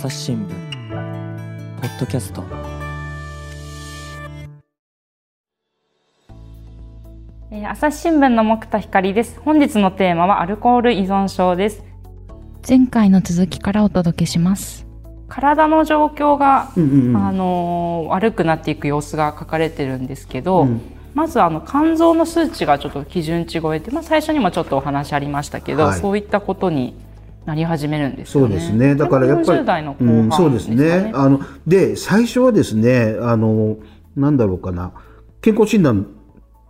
朝日新聞ポッドキャスト。えー朝日新聞の木田光です。本日のテーマはアルコール依存症です。前回の続きからお届けします。体の状況が、うんうんうん。あのー悪くなっていく様子が書かれてるんですけど、うん。まずあの肝臓の数値がちょっと基準値超えて、まあ、最初にもちょっとお話ありましたけど、はい。そういったことになり始めるんですよね。そうですね。だからやっぱり、40代の後うん、そうですね。あので最初はですね、あのなんだろうかな、健康診断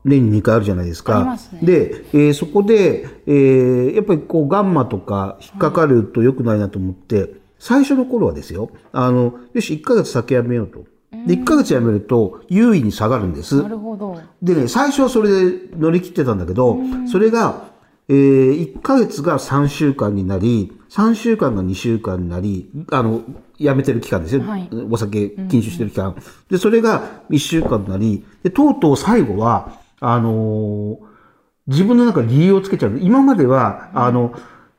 年に2回あるじゃないですか。ねで、えーそこで、えーやっぱりこうガンマとか引っかかると良くないなと思って、最初の頃はですよ。あのよし1ヶ月酒やめようと。で1ヶ月やめると優位に下がるんです。なるほど。でね、最初はそれで乗り切ってたんだけど、それが、えー、1ヶ月が3週間になり、3週間が2週間になり、あの、やめてる期間ですよ。はいお酒禁酒してる期間。で、それが1週間になり、で、とうとう最後は、あのー自分の中で理由をつけちゃう。今までは、あの、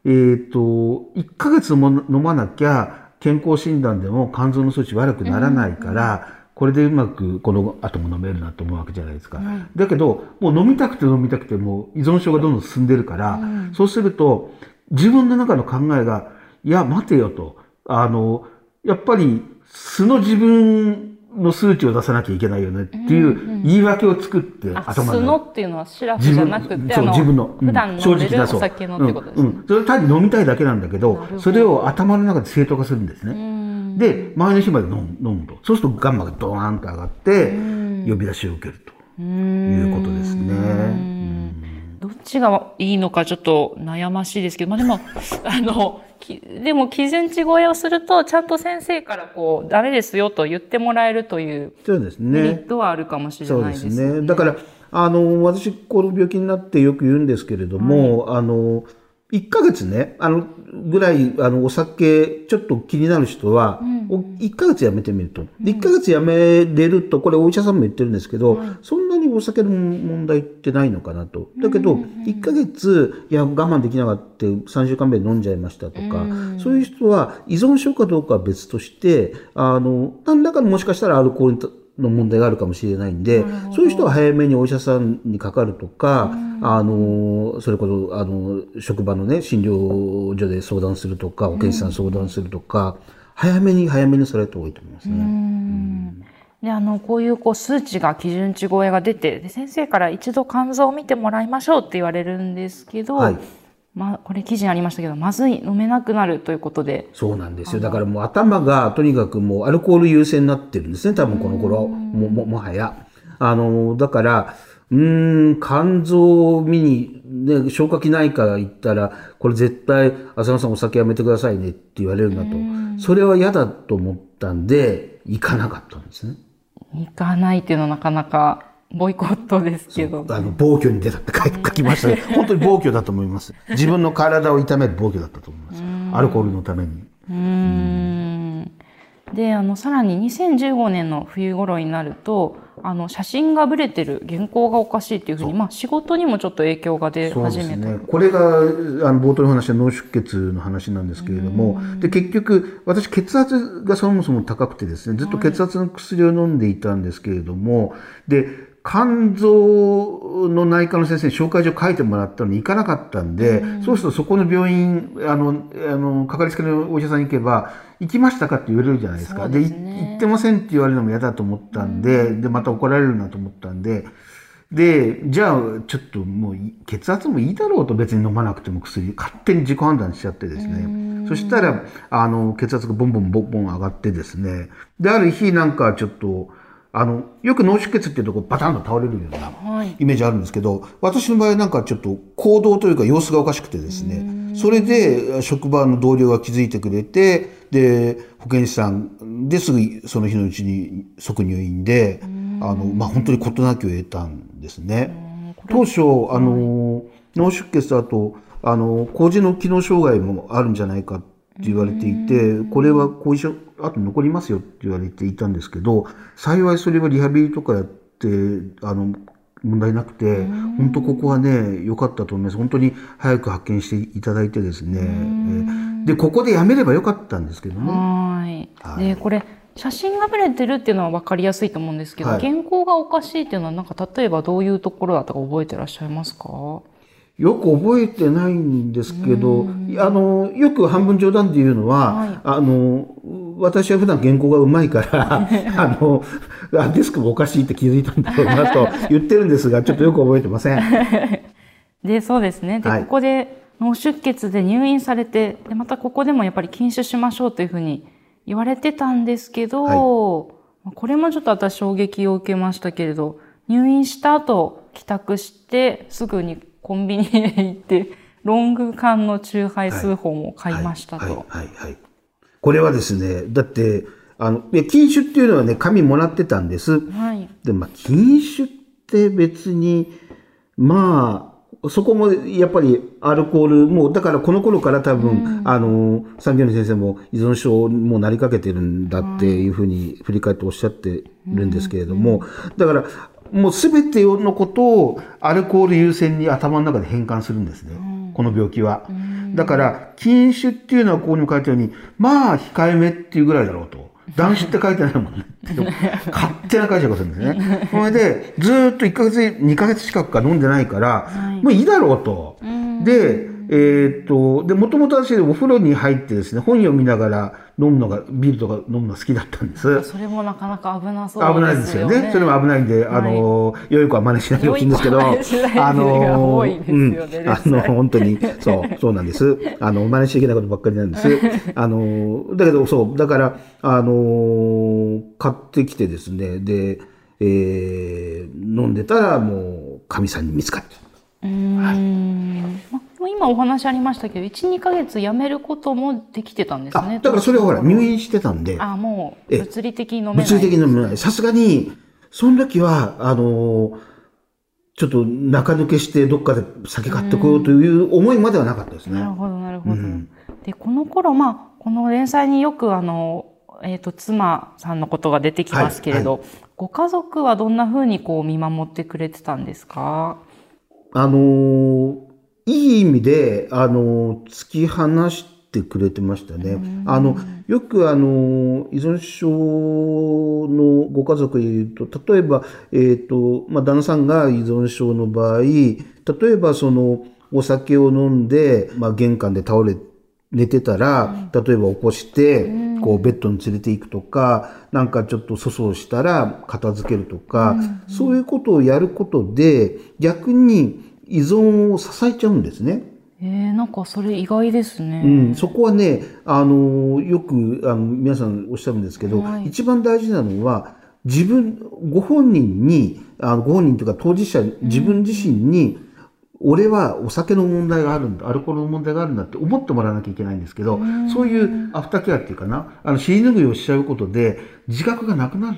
えっ、と、1ヶ月も飲まなきゃ、健康診断でも肝臓の数値悪くならないから、これでうまくこの後も飲めるなと思うわけじゃないですか。だけど、もう飲みたくて飲みたくてもう依存症がどんどん進んでるから、そうすると、自分の中の考えが、いや、待てよと。あの、やっぱり素の自分の数値を出さなきゃいけないよねっていう言い訳を作ってあ、頭の中素のっていうのはシラフじゃなくて、そう。自分の、うん普段飲んでるお酒のってことですね。うん。うん。それ単に飲みたいだけなんだけどど。それを頭の中で正当化するんですね。うんで前の日まで飲む飲むと。そうするとガンマがドーンと上がって呼び出しを受けると。いうことですね。どっちがいいのかちょっと悩ましいですけど、まあでも、あの、きでも基準値超えをすると、ちゃんと先生からこう、ダメですよと言ってもらえるというそうですメリねットはあるかもしれそうでないですすね。だから、あの、私、この病気になってよく言うんですけれども、あの、1ヶ月ね、あの、ぐらい、あの、お酒、ちょっと気になる人は、お1ヶ月やめてみると。で、1ヶ月やめれると、これお医者さんも言ってるんですけど、そんなにお酒の問題ってないのかなと。だけど、1ヶ月、いや、我慢できなかった、3週間目で飲んじゃいましたとか、そういう人は依存症かどうかは別として、あの、何らかのもしかしたらアルコールにの問題があるかもしれないんで、そういう人は早めにお医者さんにかかるとか、あの、それこそ、あの、職場のね、診療所で相談するとか、保健師さんに相談するとか、早めに早めにされた方がいいと思いますね。で、あの、こういうこう数値が基準値超えが出て、で先生から一度肝臓を見てもらいましょうって言われるんですけど、はいまあ、これ記事にありましたけど、まずい、飲めなくなるということで、そうなんですよ。だからもう頭がとにかくもうアルコール優先になってるんですね。多分この頃。も、も、もはや。あの、だから、うーん、肝臓を見に、ね、消化器内科行ったら、これ絶対、浅野さんお酒やめてくださいねって言われるんだと。それは嫌だと思ったんで、行かなかったんですね。行かないっていうのはなかなかボイコットですけど。あの、暴挙に出た って書きましたね。本当に暴挙だと思います。自分の体を痛める暴挙だったと思います。アルコールのために。うーんであのさらに2015年の冬頃になるとあの写真がぶれてる原稿がおかしいっていうふうに、まあ、仕事にもちょっと影響が出そうで始めた、すね。これが、あの、冒頭の話は脳出血の話なんですけれども、で、結局、私、血圧がそもそも高くてですね、ずっと血圧の薬を飲んでいたんですけれども、で、肝臓の内科の先生に紹介状書いてもらったのに行かなかったんで、そうするとそこの病院、あの、あの、かかりつけのお医者さんに行けば、行きましたかって言われるじゃないですか。で、ね行ってませんって言われるのも嫌だと思ったんで、で、また怒られるなと思ったんで、で、じゃあ、ちょっともうい、血圧もいいだろうと別に飲まなくても薬、勝手に自己判断しちゃってですね。そしたら、あの、血圧がボンボンボンボン上がってですね。で、ある日なんかちょっと、あの、よく脳出血っていうとこバタンと倒れるようなはい。イメージあるんですけど、私の場合なんかちょっと行動というか様子がおかしくてですね、それで職場の同僚が気づいてくれて、で、保健師さんですぐその日のうちに即入院で、あの、まあ、本当に事なきを得たんですね。当初、あの、脳出血だと、あの、麹の機能障害もあるんじゃないかって言われていて、これは後遺症、あと残りますよって言われていたんですけど、幸いそれはリハビリとかやって、あの、問題なくて、本当ここはね、良かったと思います。本当に早く発見していただいてですね、えで、ここでやめればよかったんですけどね。はい。はい。で、これ、写真がブレてるっていうのは分かりやすいと思うんですけど、はい。原稿がおかしいっていうのは、なんか例えばどういうところだとか覚えてらっしゃいますか？よく覚えてないんですけど、あの、よく半分冗談で言うのは、はいあの、私は普段原稿がうまいから、あの、あデスクがおかしいって気づいたんだろうなと言ってるんですが、ちょっとよく覚えてません。で、そうですね。で、はいここで脳出血で入院されて、で、またここでもやっぱり禁酒しましょうというふうに言われてたんですけど、まあこれもちょっと私衝撃を受けましたけれど、入院した後、帰宅して、すぐにコンビニへ行って、ロング缶のチューハイ数本を買いましたと。はい、はい、はい。はいこれはですね、だって、あの、禁酒っていうのはね、紙もらってたんです。はい。で、まあ、禁酒って別に、まあ、そこもやっぱりアルコール、もうだからこの頃から多分、あの、産業の先生も依存症もなりかけてるんだっていうふうに振り返っておっしゃってるんですけれども、だから、もうすべてのことをアルコール優先に頭の中で変換するんですね。この病気は。だから、禁酒っていうのはここにも書いたように、まあ、控えめっていうぐらいだろうと。断酒って書いてないもんね。勝手な解釈をするんですね。それで、ずーっと1ヶ月、2ヶ月近くか飲んでないから、もういいだろうと。で、えーっと、で、もともと私お風呂に入ってですね、本読みながら飲むのが、ビールとか飲むの好きだったんです。それもなかなか危なそう危ないですよね。それも危ないんで、あの、良い子は真似しないでほしいんですけど、あの、うんあの、本当に、そう、そうなんです。あの、真似しちゃいけないことばっかりなんです。あの、だけど、そう、だから、あの、買ってきてですね、で、えー飲んでたら、もう、神さんに見つかった。うーん。ま今お話ありましたけど、1、2ヶ月辞めることもできてたんですあ、ね。だからそれはほら、入院してたんで、あ、もう、え物理的に飲めない。物理的に飲めない。さすがに、その時は、あの、ちょっと中抜けしてどっかで酒買ってこようという思いまではなかったですねなる。ほど、なるほど。うんで、この頃、まあ、この連載によく、あの、えっ、と、妻さんのことが出てきますけれど、ご家族はどんな風にこう見守ってくれてたんですか？あの、いい意味で、あの、突き放してくれてましたね。あの、よくあの、依存症のご家族で言うと、例えば、えっ、と、まあ、旦那さんが依存症の場合、例えばその、お酒を飲んで、まあ、玄関で倒れ寝てたら、例えば起こして、こうベッドに連れて行くとか、なんかちょっと粗相したら片付けるとか、そういうことをやることで、逆に依存を支えちゃうんですね。えー、なんかそれ意外ですね。うん、そこはね、あの、よく、あの、皆さんおっしゃるんですけど、はい一番大事なのは、自分、ご本人に、あのご本人というか当事者、自分自身に、俺はお酒の問題があるんだ、アルコールの問題があるんだって思ってもらわなきゃいけないんですけど、そういうアフターケアっていうかな、あの、尻拭いをしちゃうことで、自覚がなくなっ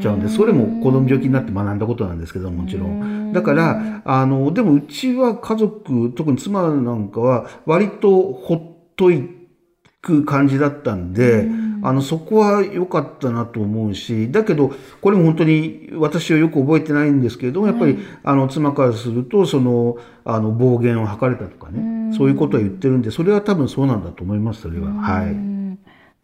ちゃうんで、それもこの病気になって学んだことなんですけど、もちろん。だから、あの、でもうちは家族、特に妻なんかは、割とほっといく感じだったんで、あの、そこは良かったなと思うし、だけど、これも本当に私はよく覚えてないんですけれども、やっぱり、あの、妻からすると、その、あの、暴言を吐かれたとかね、そういうことを言ってるんで、それは多分そうなんだと思います、それは。はい。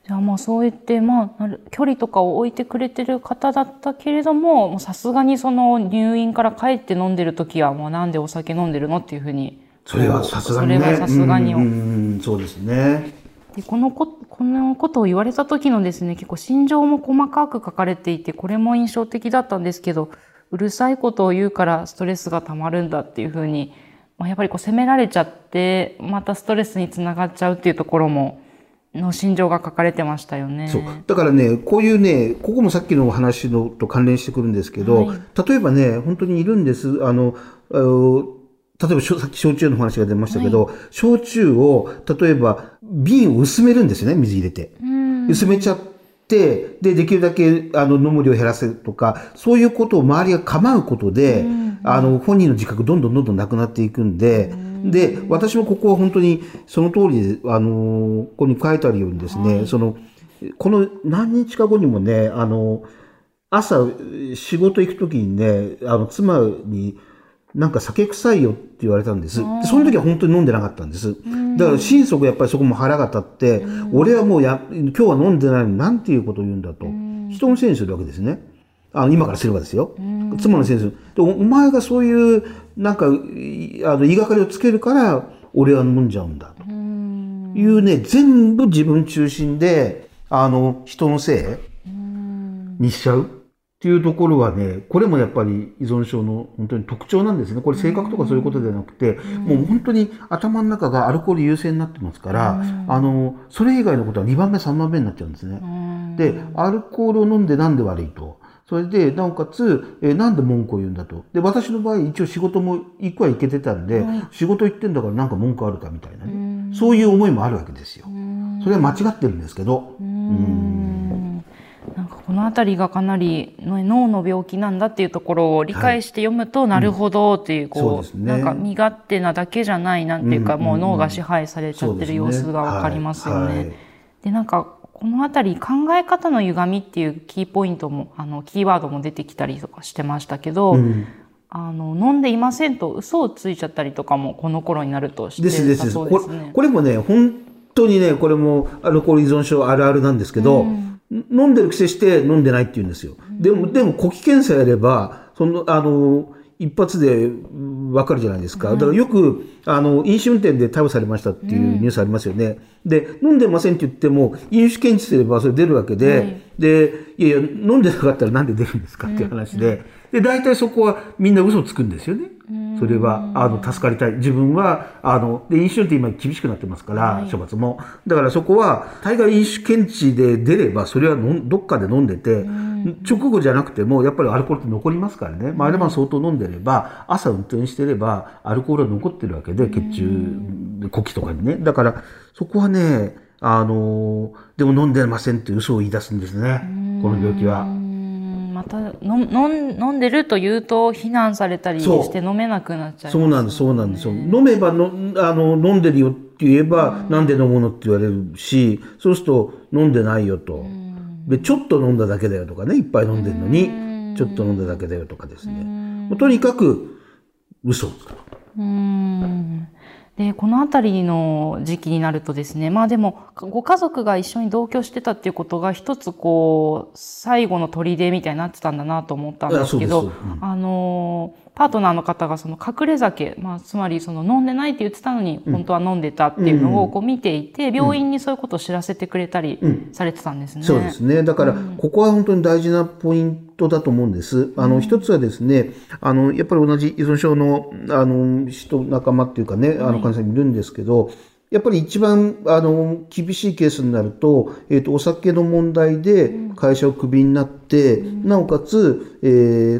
じゃあまあそう言って、まあ、距離とかを置いてくれてる方だったけれども、もうさすがにその入院から帰って飲んでる時は、もうなんでお酒飲んでるのっていうふうに。それはさすがにね。それはさすがに。うんうん、そうですね。でこのここのことを言われた時のですね結構心情も細かく書かれていてこれも印象的だったんですけどうるさいことを言うからストレスがたまるんだっていうふうに、まあ、やっぱりこう責められちゃってまたストレスにつながっちゃうっていうところもの心情が書かれてましたよね。そう。だからね、こういうね、ここもさっきのお話のと関連してくるんですけど、はい例えばね、本当にいるんです。あの、あの例えばしょさっき焼酎の話が出ましたけど、焼酎を、例えば瓶を薄めるんですよね、水入れて。薄めちゃって、で、できるだけあの飲む量を減らせるとか、そういうことを周りが構うことで、あの、本人の自覚どんどんどんどんなくなっていくんで、で、私もここは本当にその通りで、あの、ここに書いてあるようにですね、その、この何日か後にもね、あの、朝仕事行くときにね、あの、妻に、なんか酒臭いよって言われたんです。でその時は本当に飲んでなかったんです。だから心底やっぱりそこも腹が立って、俺はもうや、今日は飲んでないのになんていうことを言うんだと。人のせいにするわけですね。あの今からすればですよ。妻のせいにする。でおお前がそういう、なんか、いあの言いがかりをつけるから、俺は飲んじゃうんだと。いうね、全部自分中心で、あの、人のせいにしちゃうっていうところはね、これもやっぱり依存症の本当に特徴なんですね。これ性格とかそういうことではなくて、もう本当に頭の中がアルコール優先になってますから、あの、それ以外のことは2番目、3番目になっちゃうんですね。で、アルコールを飲んでなんで悪いと？それで、なおかつ、えーなんで文句を言うんだと。で、私の場合、一応仕事も一個は行けてたんで、仕事行ってんだからなんか文句あるかみたいなね。そういう思いもあるわけですよ。それは間違ってるんですけど。うん。なんかこの辺りがかなりの脳の病気なんだっていうところを理解して読むと、なるほどっていう、こう、ね。なんか身勝手なだけじゃない、なんていうか、うん。もう脳が支配されちゃってる様子がわかりますよね。で、なんか、この辺り考え方の歪みっていうキーポイントも、あの、キーワードも出てきたりとかしてましたけど、うんあの、飲んでいませんと嘘をついちゃったりとかも、この頃になるとしてですですです。たそうこれですね。これもね、本当にね、これもアルコール依存症あるあるなんですけど、飲んでる癖して飲んでないって言うんですよ。でも、でも呼気検査やれば、その、あの、一発でうんわかるじゃないですか。だからよく、あの、飲酒運転で逮捕されましたっていうニュースありますよね。で、飲んでませんって言っても、飲酒検知すればそれ出るわけで、はいで、いやいや、飲んでなかったらなんで出るんですかっていう話で、で、大体そこはみんな嘘つくんですよね。それは、あの、助かりたい。自分は、あの、で、飲酒運転今厳しくなってますから、処罰も。だからそこは、大概飲酒検知で出れば、それは飲んどっかで飲んでて、直後じゃなくても、やっぱりアルコールって残りますからね。まあ、あれば相当飲んでれば、朝運転してれば、アルコールは残ってるわけで、血中、呼気とかにね。だから、そこはね、あの、でも飲んでませんって嘘を言い出すんですね。この病気は。うんまた飲飲ん飲んでると言うと非難されたりして飲めなくなっちゃいますそうなんです、そうなんですよ。飲めばの、あの、飲んでるよって言えば、なんで飲むのって言われるし、そうすると、飲んでないよと。で、ちょっと飲んだだけだよとかね、いっぱい飲んでるのに、ちょっと飲んだだけだよとかですね。とにかく、嘘をつくと。うんでこの辺りの時期になるとですねまあでもご家族が一緒に同居してたっていうことが一つこう最後の砦みたいになってたんだなと思ったんですけどうん。あのパートナーの方がその隠れ酒、まあ、つまりその飲んでないって言ってたのに本当は飲んでたっていうのをこう見ていて、病院にそういうことを知らせてくれたりされてたんですね。そうですね。だから、ここは本当に大事なポイントだと思うんです。あの、一つはですね、あの、やっぱり同じ依存症の、あの、人、仲間っていうかね、あの、患者さんいるんですけど、やっぱり一番、あの、厳しいケースになると、えっ、と、お酒の問題で会社をクビになって、なおかつ、え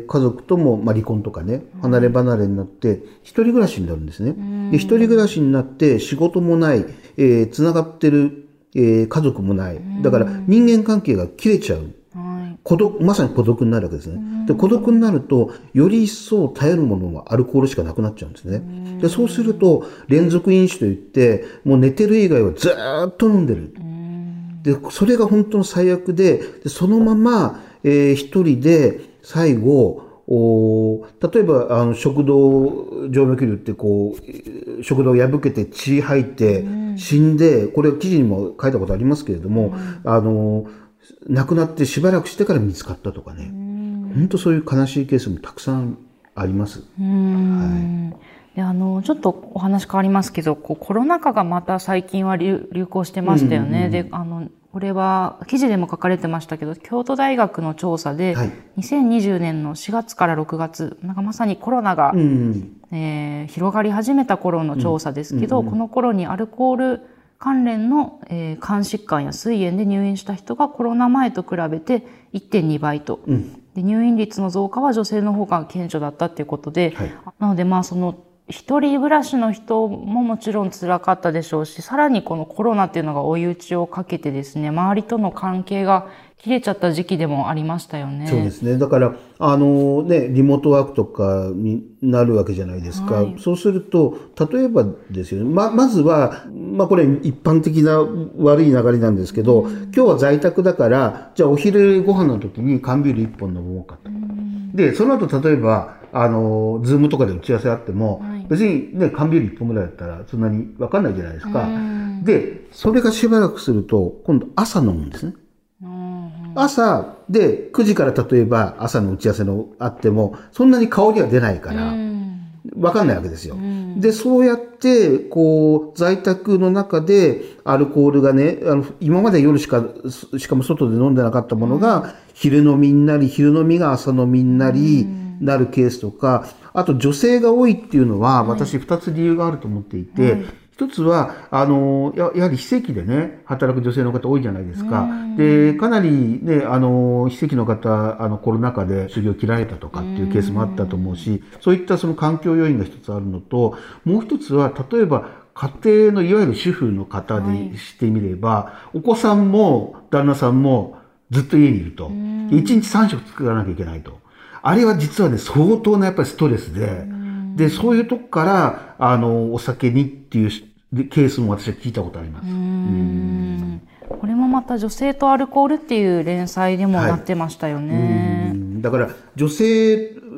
ー家族とも、まあ、離婚とかね、離れ離れになって、一人暮らしになるんですね。で、一人暮らしになって、仕事もない、えー、繋がってる、えー家族もない。だから人間関係が切れちゃう。はい孤独、まさに孤独になるわけですね。で、孤独になると、より一層頼るものはアルコールしかなくなっちゃうんですね。で、そうすると、連続飲酒といって、もう寝てる以外はずーっと飲んでる。で、それが本当の最悪で、でそのまま、えー一人で最後、お例えば、あの、食道静脈瘤ってこう、えー食道を破けて血吐いて死んで、これ記事にも書いたことありますけれども、あの、亡くなってしばらくしてから見つかったとかね。本当そういう悲しいケースもたくさんあります。うんであのちょっとお話変わりますけどこうコロナ禍がまた最近は流流行してましたよね。であのこれは記事でも書かれてましたけど京都大学の調査で、はい2020年の4月から6月なんかまさにコロナが、うん。えー広がり始めた頃の調査ですけど、この頃にアルコール関連の、えー肝疾患や膵炎で入院した人がコロナ前と比べて1.2倍と、で入院率の増加は女性の方が顕著だったっていうことで、はい。なのでまあその一人暮らしの人ももちろん辛かったでしょうしさらにこのコロナっていうのが追い打ちをかけてですね周りとの関係が切れちゃった時期でもありましたよね。そうですね。だから、あのね、リモートワークとかになるわけじゃないですか。はいそうすると、例えばですよね。ま、まずは、まあこれ一般的な悪い流れなんですけど、今日は在宅だから、じゃあお昼ご飯の時に缶ビール一本飲もうかと。で、その後例えば、あの、ズームとかで打ち合わせあっても、別にね、缶ビール1本ぐらいだったらそんなにわかんないじゃないですか。うんで、それがしばらくすると、今度朝飲むんですね。うん朝で9時から例えば朝の打ち合わせのあっても、そんなに香りは出ないから、うん。わかんないわけですよ。ん。で、そうやって、こう、在宅の中でアルコールがね、あの、今まで夜しか、しかも外で飲んでなかったものが、昼飲みになり、昼飲みが朝飲みになり、なるケースとか、あと女性が多いっていうのは、私二つ理由があると思っていて、一つは、あの、ややはり非正規でね、働く女性の方多いじゃないですか。で、かなりね、あの、非正規の方、あの、コロナ禍で就業切られたとかっていうケースもあったと思うし、そういったその環境要因が一つあるのと、もう一つは、例えば、家庭のいわゆる主婦の方でしてみれば、お子さんも旦那さんもずっと家にいると。一日三食作らなきゃいけないと。あれは実はね、相当なやっぱりストレスで、で、そういうとこから、あの、お酒にっていうケースも私は聞いたことあります。うん。これもまた女性とアルコールっていう連載でもはいなってましたよね。うん。だから、女性、うん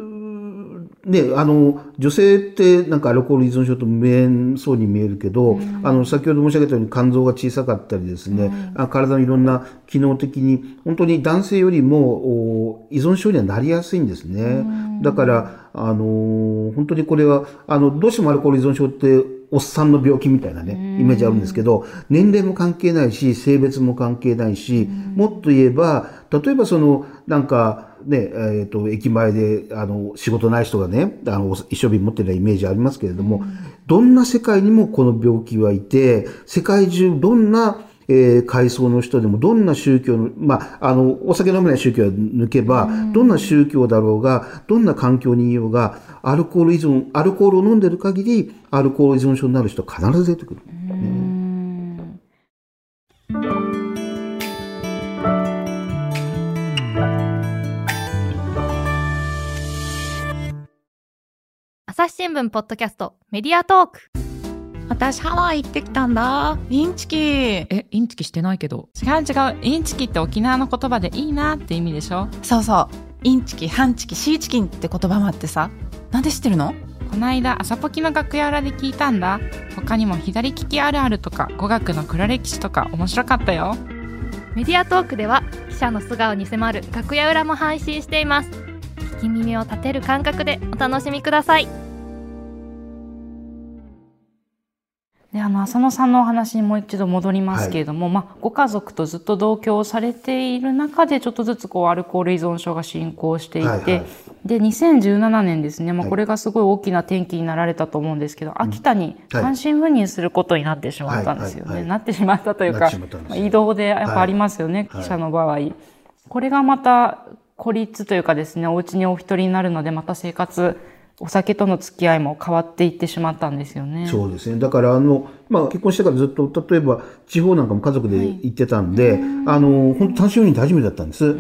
ね、あの、女性ってなんかアルコール依存症と無縁そうに見えるけど、あの、先ほど申し上げたように肝臓が小さかったりですね、あ体のいろんな機能的に、本当に男性よりもお依存症にはなりやすいんですね。だから、あの、本当にこれは、あの、どうしてもアルコール依存症って、おっさんの病気みたいなね、イメージあるんですけど、年齢も関係ないし、性別も関係ないし、もっと言えば、例えばその、なんか、ね、えっ、と、駅前で、あの、仕事ない人がね、あの、一生瓶持ってるイメージありますけれども、どんな世界にもこの病気はいて、世界中どんな、えー階層の人でもどんな宗教の、まあ、あの、お酒飲めない宗教は抜けば、どんな宗教だろうが、どんな環境にいようが、アルコール依存、アルコールを飲んでる限り、アルコール依存症になる人は必ず出てくる。うん。朝日新聞ポッドキャストメディアトーク私ハワイ行ってきたんだ。インチキ。え、インチキしてないけど。違う違う。インチキって沖縄の言葉でいいなって意味でしょ？そうそう。インチキ、ハンチキ、シーチキンって言葉もあってさ。なんで知ってるの？こないだ朝ポキの楽屋裏で聞いたんだ。他にも左利きあるあるとか語学の黒歴史とか面白かったよ。メディアトークでは記者の素顔に迫る楽屋裏も配信しています聞き耳を立てる感覚でお楽しみくださいであの浅野さんのお話にもう一度戻りますけれども、まあ、ご家族とずっと同居をされている中でちょっとずつこうアルコール依存症が進行していて、はいはい。で2017年ですね、まあ、はい。これがすごい大きな転機になられたと思うんですけど、秋田に単身赴任することになってしまったんですよね。はい。はい。はい。なってしまったというかまあ移動でやっぱありますよね、はい。記者の場合。これがまた孤立というかですねお家にお一人になるのでまた生活お酒との付き合いも変わっていってしまったんですよね。そうですね。だから、あの、まあ、結婚してからずっと、例えば、地方なんかも家族で行ってたんで、あの、本当単身赴任って初めてだったんです。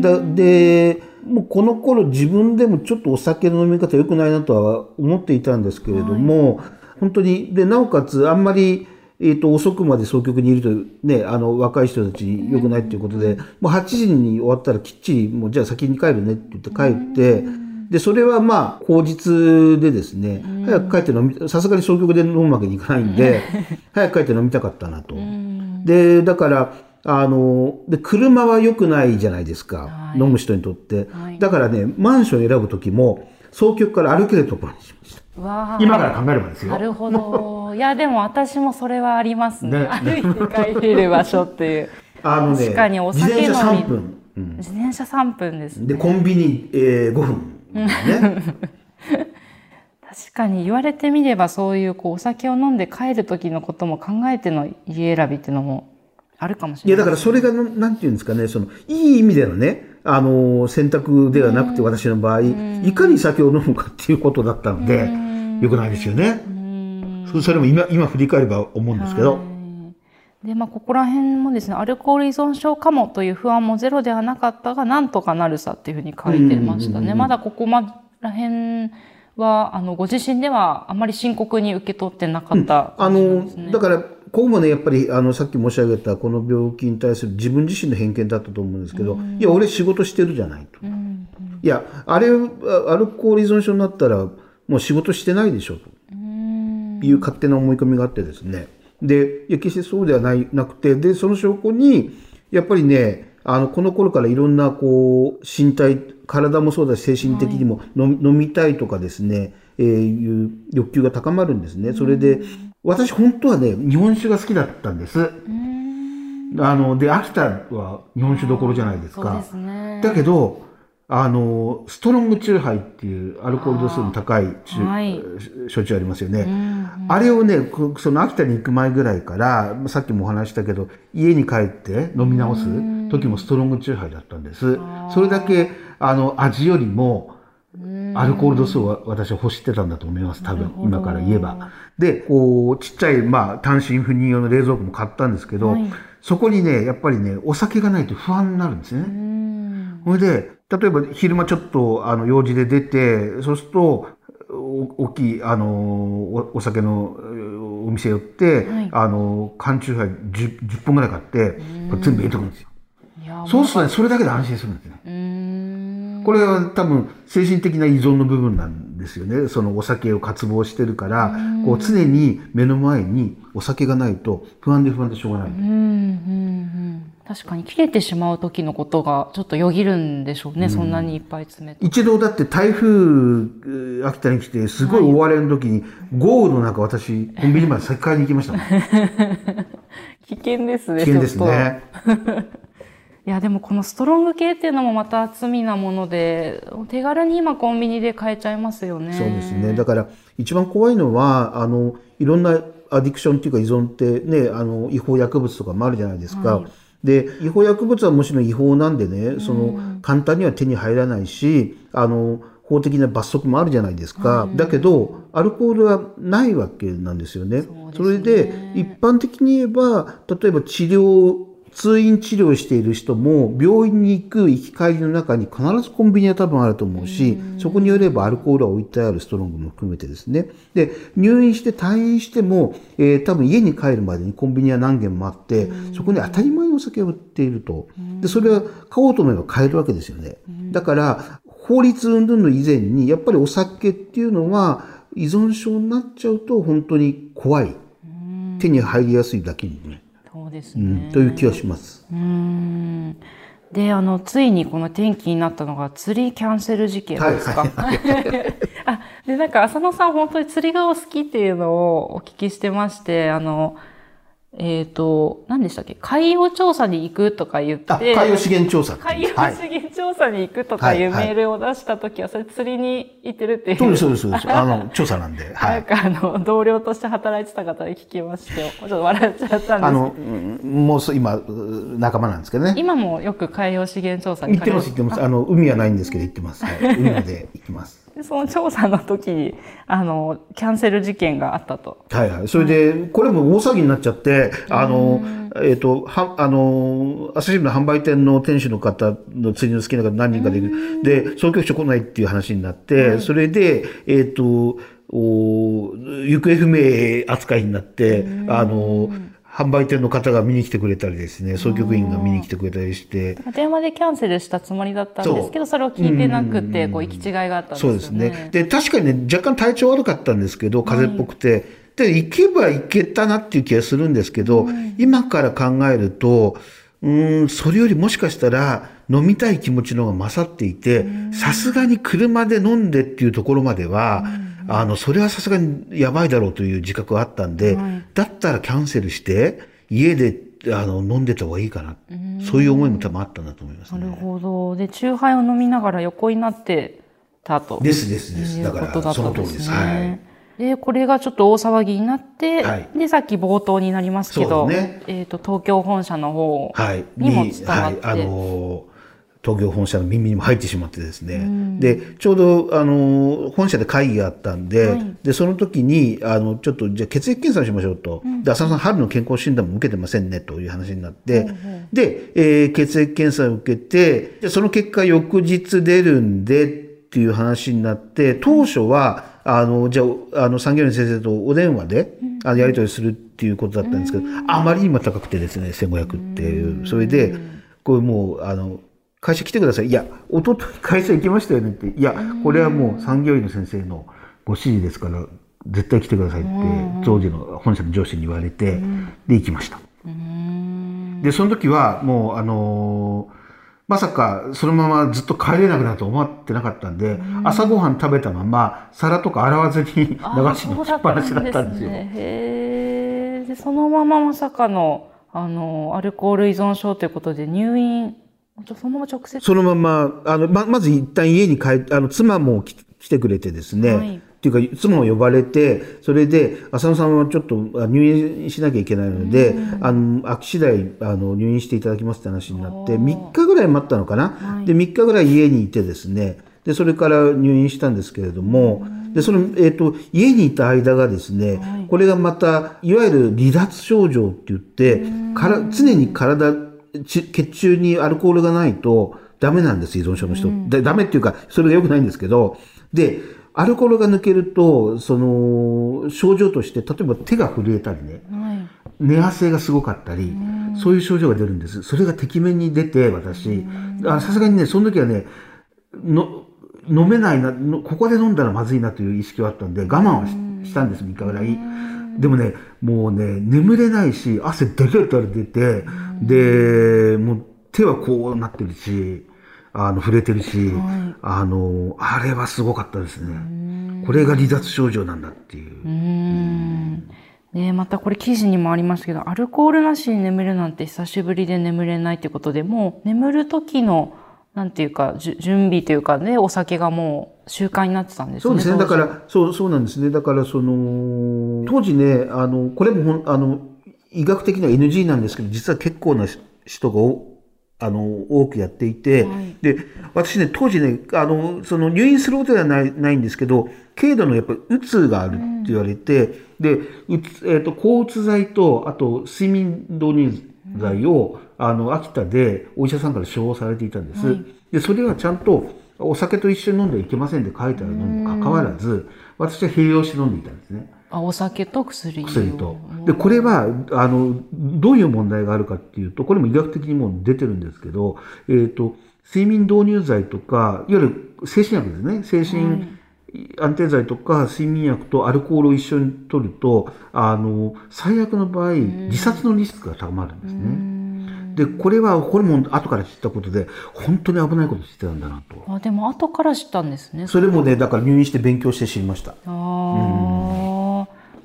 だで、もうこの頃自分でもちょっとお酒の飲み方良くないなとは思っていたんですけれども、本当に、で、なおかつ、あんまり、えっ、と、遅くまで総局にいると、ね、あの、若い人たち良くないっていうことで、もう8時に終わったらきっちり、もうじゃあ先に帰るねって言って帰って、で、それはまあ、口実でですね、早く帰って飲み、さすがに総局で飲むわけにいかないんで、早く帰って飲みたかったなと。で、だから、あの、で、車は良くないじゃないですか。はい飲む人にとって。はいだからね、マンション選ぶときも、総局から歩けるところにしました。今から考えればですよ。なるほど。いや、でも私もそれはありますね。ね歩いて帰れる場所っていう。あのね、確かにお酒飲み自転車3分。うん自転車3分ですね。で、コンビニ、えー、5分。ね。確かに言われてみればそういうこうお酒を飲んで帰る時のことも考えての家選びっていうのもあるかもしいや、れない。だからそれがの、なんていうんですかね、その、いい意味でのね、あの、選択ではなくて、私の場合、いかに酒を飲むかっていうことだったので、よくないですよね。そそれも今、今振り返れば思うんですけど。はいで、まあ、ここら辺もですね、アルコール依存症かもという不安もゼロではなかったが、なんとかなるさっていうふうに書いてましたね。まだここまら辺は、あの、ご自身ではあまり深刻に受け取ってなかったあ感じなんのですね。、だから、ここもね、やっぱり、あの、さっき申し上げた、この病気に対する自分自身の偏見だったと思うんですけど、いや、俺仕事してるじゃないと。いや、あれ、あアルコール依存症になったら、もう仕事してないでしょと。いう勝手な思い込みがあってですね。で、いや、決してそうではない、なくて、で、その証拠に、やっぱりね、あの、この頃からいろんな、こう、身体、体もそうだし、精神的にも飲み,、飲みたいとかですね、えーいう欲求が高まるんですね。それで、私本当はね、日本酒が好きだったんです。あの、で、秋田は日本酒どころじゃないですか。すね。だけど、あの、ストロングチューハイっていうアルコール度数の高いはい。焼酎ありますよね。あれをね、こその秋田に行く前ぐらいから、さっきもお話ししたけど、家に帰って飲み直す時もストロングチューハイだったんです。それだけ、あの、味よりも、アルコール度数を私は欲してたんだと思います、多分、今から言えば。で、こう、ちっちゃい、まあ、単身赴任用の冷蔵庫も買ったんですけど、そこにね、やっぱりね、お酒がないと不安になるんですね。それで、例えば昼間ちょっと、あの、用事で出て、そうすると、お大きい、あの、おお酒のえーお店寄って、あの、缶チューハイ 10, 10本ぐらい買って、これ全部入れてくるんですよ。そうするとね、それだけで安心するんですね。これは多分精神的な依存の部分なんですよね。そのお酒を渇望してるから、こう常に目の前にお酒がないと不安で不安でしょうがない。うんうんうん確かに切れてしまう時のことがちょっとよぎるんでしょうね、そんなにいっぱい詰めて。一度だって台風、えー秋田に来て、すごい大荒れの時に、豪雨の中私、コンビニまで先買いに行きましたもん。危険ですね、危険ですね。いや、でもこのストロング系っていうのもまた罪なもので、手軽に今コンビニで買えちゃいますよね。そうですね。だから、一番怖いのは、あの、いろんなアディクションっていうか依存ってね、あの、違法薬物とかもあるじゃないですか。で、違法薬物はもちろん違法なんでね、その、簡単には手に入らないし、あの、法的な罰則もあるじゃないですか。だけど、アルコールはないわけなんですよね。それで、一般的に言えば、例えば治療、通院治療している人も病院に行く行き帰りの中に必ずコンビニは多分あると思うし、そこによればアルコールは置いてあるストロングも含めてですね。で、入院して退院しても、えー多分家に帰るまでにコンビニは何軒もあって、そこに当たり前にお酒を売っていると。で、それは買おうと思えば買えるわけですよね。だから、法律云々の以前に、やっぱりお酒っていうのは依存症になっちゃうと本当に怖い。手に入りやすいだけにね。そうですうね。ん、という気がします。うーんで、あの、ついにこの転機になったのが釣りキャンセル事件ですか？あ、で、なんか浅野さん本当に釣りがお好きっていうのをお聞きしてまして、あの、えっ、と、何でしたっけ？海洋調査に行くとか言って、あ、海洋資源調査海洋はい資源調査に行くとかいうメールを出したときは、それ釣りに行ってるっていう。そうです、そうです、そうです。あの、調査なんで。はなんい。かあの、同僚として働いてた方に聞きまして、ちょっと笑っちゃったんですけどあの、うんもうす今、う仲間なんですけどね。今もよく海洋資源調査に行ってます、行ってます。あの、海はないんですけど行ってます。はい。海まで行きます。でその調査の時に、あの、キャンセル事件があったと。はいはい。それで、これも大騒ぎになっちゃって、あの、えっ、と、は、あの、朝日新聞の販売店の店主の方の釣りの好きな方何人かでいる。で、総局長来ないっていう話になって、それで、えっ、と、お行方不明扱いになって、あの、販売店の方が見に来てくれたりですね、総局員が見に来てくれたりして、電話でキャンセルしたつもりだったんですけど、それを聞いてなくて、こう、行き違いがあったんですよね。そうですね。で、確かにね、若干体調悪かったんですけど、風邪っぽくて、で、行けば行けたなっていう気がするんですけど、今から考えると、うーん、それよりもしかしたら、飲みたい気持ちの方が勝っていて、さすがに車で飲んでっていうところまでは、あの、それはさすがにやばいだろうという自覚があったんで、だったらキャンセルして、家で、あの、飲んでた方がいいかな。そういう思いも多分あったんだと思いますなるね。ほど。で、チューハイを飲みながら横になってたと。ですですです。だから、その通りです。はい。で、これがちょっと大騒ぎになって、はいで、さっき冒頭になりますけど、ねえっ、と、東京本社の方はい。にも伝わって、はい、あのー東京本社の耳にも入ってしまってですね。で、ちょうど、あのー本社で会議があったんで、で、その時に、あの、ちょっと、じゃあ血液検査をしましょうと。で、浅野さん、春の健康診断も受けてませんね、という話になって、で、えー血液検査を受けて、でその結果、翌日出るんで、っていう話になって、当初は、あの、じゃあ、あの、産業医の先生とお電話で、あの、やり取りするっていうことだったんですけど、あまりにも高くてですね、1500っていう。それで、これもう、あの、会社来てください。いや、一昨日会社行きましたよねって。いや、これはもう産業医の先生のご指示ですから、絶対来てくださいって当時の本社の上司に言われて、で行きました。でその時はもうあのーまさかそのままずっと帰れなくなると思ってなかったんで、朝ごはん食べたまま皿とか洗わずに流しにしっぱなしだったんですよ。ね、へえ。でそのまままさかのあのアルコール依存症ということで入院そのまま直接？そのままあのままず一旦家に帰あの妻も来来てくれてですね、はい。っていうか妻も呼ばれてそれで浅野さんはちょっとあ入院しなきゃいけないので、あの空き次第あの入院していただきますって話になって3日ぐらい待ったのかな、で3日ぐらい家にいてですね。でそれから入院したんですけれども、でその、えー、と家にいた間がですね、これがまたいわゆる離脱症状って言って、から常に体ち血中にアルコールがないとダメなんです依存症の人、でダメっていうかそれが良くないんですけどでアルコールが抜けるとその症状として例えば手が震えたりね、寝汗がすごかったり、そういう症状が出るんです。それがてきめんに出て、私、あさすがにね、その時はね、の飲めないな、のここで飲んだらまずいなという意識はあったんで、我慢はししたんです、3日ぐらい。でもね、もうね、眠れないし、汗だけだら出て、で、もう手はこうなってるし、あの、触れてるし、あの、あれはすごかったですね。これが離脱症状なんだっていう。うんねまたこれ記事にもありましたけどアルコールなしに眠るなんて久しぶりで眠れないってことでもう眠る時のなんていうか準備というかねお酒がもう習慣になってたんですねそうですね。だから、そう、そうなんですね。だから、その、当時ね、あの、これもほん、あの、医学的には NG なんですけど、実は結構な人がお、あの、多くやっていて、で、私ね、当時ね、あの、その入院することではない、ないんですけど、軽度のやっぱりうつがあるって言われて、で、うつ、えっ、と、抗うつ剤と、あと、睡眠導入剤を、あの、秋田でお医者さんから処方されていたんです。で、それはちゃんと、お酒と一緒に飲んではいけませんって書いてあるのにもかかわらず、私は併用して飲んでいたんですね。あお酒と薬を薬と。で、これは、あの、どういう問題があるかっていうと、これも医学的にも出てるんですけど、えっ、と、睡眠導入剤とか、いわゆる精神薬ですね。精神安定剤とか睡眠薬とアルコールを一緒に取ると、あの、最悪の場合、自殺のリスクが高まるんですね。で、これは、これも後から知ったことで、本当に危ないことしてたんだなと。あでも後から知ったんですねそれもね、だから入院して勉強して知りました。あー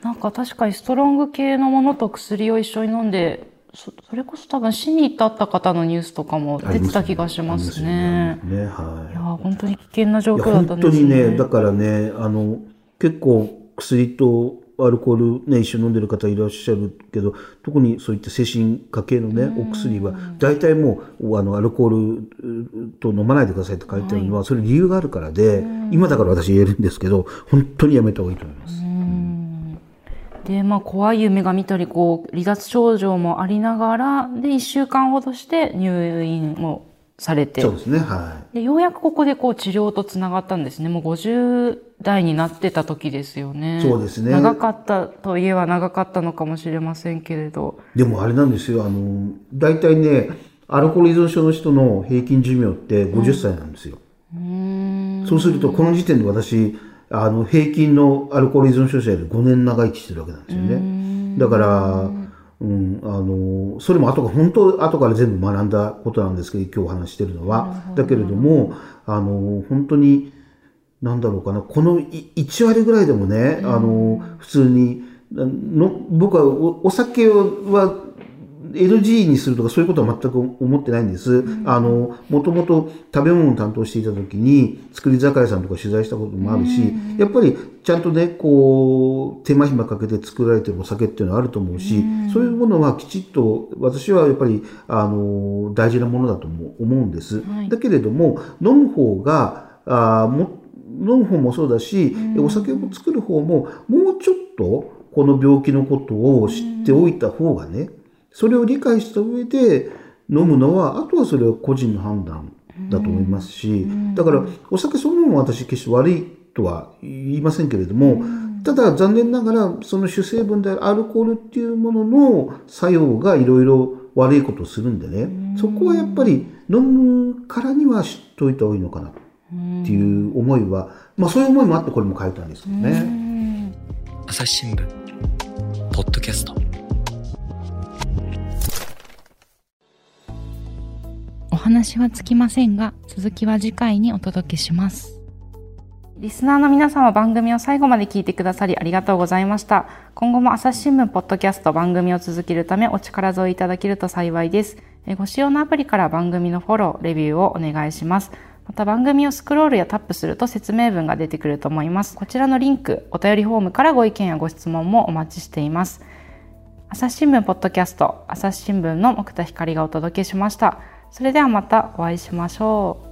なんか確かにストロング系のものと薬を一緒に飲んでそそれこそ多分死に至った方のニュースとかも出てた気がしますね。すよね。はいいやー本当に危険な状況だった本んですね。当にね、だからね、あの、結構薬とアルコールね、一緒に飲んでる方いらっしゃるけど、特にそういった精神科系のね、お薬は、大体もう、あの、アルコールと飲まないでくださいって書いてあるのは、それ理由があるからで、今だから私言えるんですけど、本当にやめた方がいいと思います。でまあ怖い夢が見たりこう離脱症状もありながらで1週間ほどして入院をされて。そうですね、はでようやくここでこう治療とつながったんですね。もう50代になってた時ですよね。そうですね。長かったといえば長かったのかもしれませんけれど。い。でもあれなんですよ、あの、大体ね、アルコール依存症の人の平均寿命って50歳なんですよ。そうすると、この時点で私、あの、平均のアルコール依存症者より5年長生きしてるわけなんですよね。だから、うん、あの、それも後から、本当後から全部学んだことなんですけど、今日お話ししてるのは。だけれども、あの、本当に、なんだろうかな、このい1割ぐらいでもね、あの、普通に、の僕はおお酒は NG にするとかそういうことは全く思ってないんです。あの、もともと食べ物を担当していた時に、作り酒屋さんとか取材したこともあるし、やっぱりちゃんとね、こう、手間暇かけて作られてるお酒っていうのはあると思うし、そういうものはきちっと、私はやっぱり、あの、大事なものだとも思うんです。だけれども、飲む方が、あーも飲む方もそうだし、お酒を作る方も、もうちょっと、この病気のことを知っておいた方がね、それを理解した上で飲むのは、あとはそれは個人の判断だと思いますし、だからお酒そのものは私決して悪いとは言いませんけれども、ただ残念ながらその主成分であるアルコールっていうものの作用がいろいろ悪いことをするんでね、そこはやっぱり飲むからには知っておいた方がいいのかなっていう思いは、まあそういう思いもあってこれも書いたんですけどね。朝日新聞ポッドキャスト話はつきませんが、続きは次回にお届けします。リスナーの皆様番組を最後まで聞いてくださりありがとうございました。今後も朝日新聞ポッドキャスト番組を続けるためお力添えいただけると幸いです。えご使用のアプリから番組のフォロー、レビューをお願いします。また番組をスクロールやタップすると説明文が出てくると思います。こちらのリンク、お便りフォームからご意見やご質問もお待ちしています。朝日新聞ポッドキャスト、朝日新聞の木田光がお届けしました。それではまたお会いしましょう。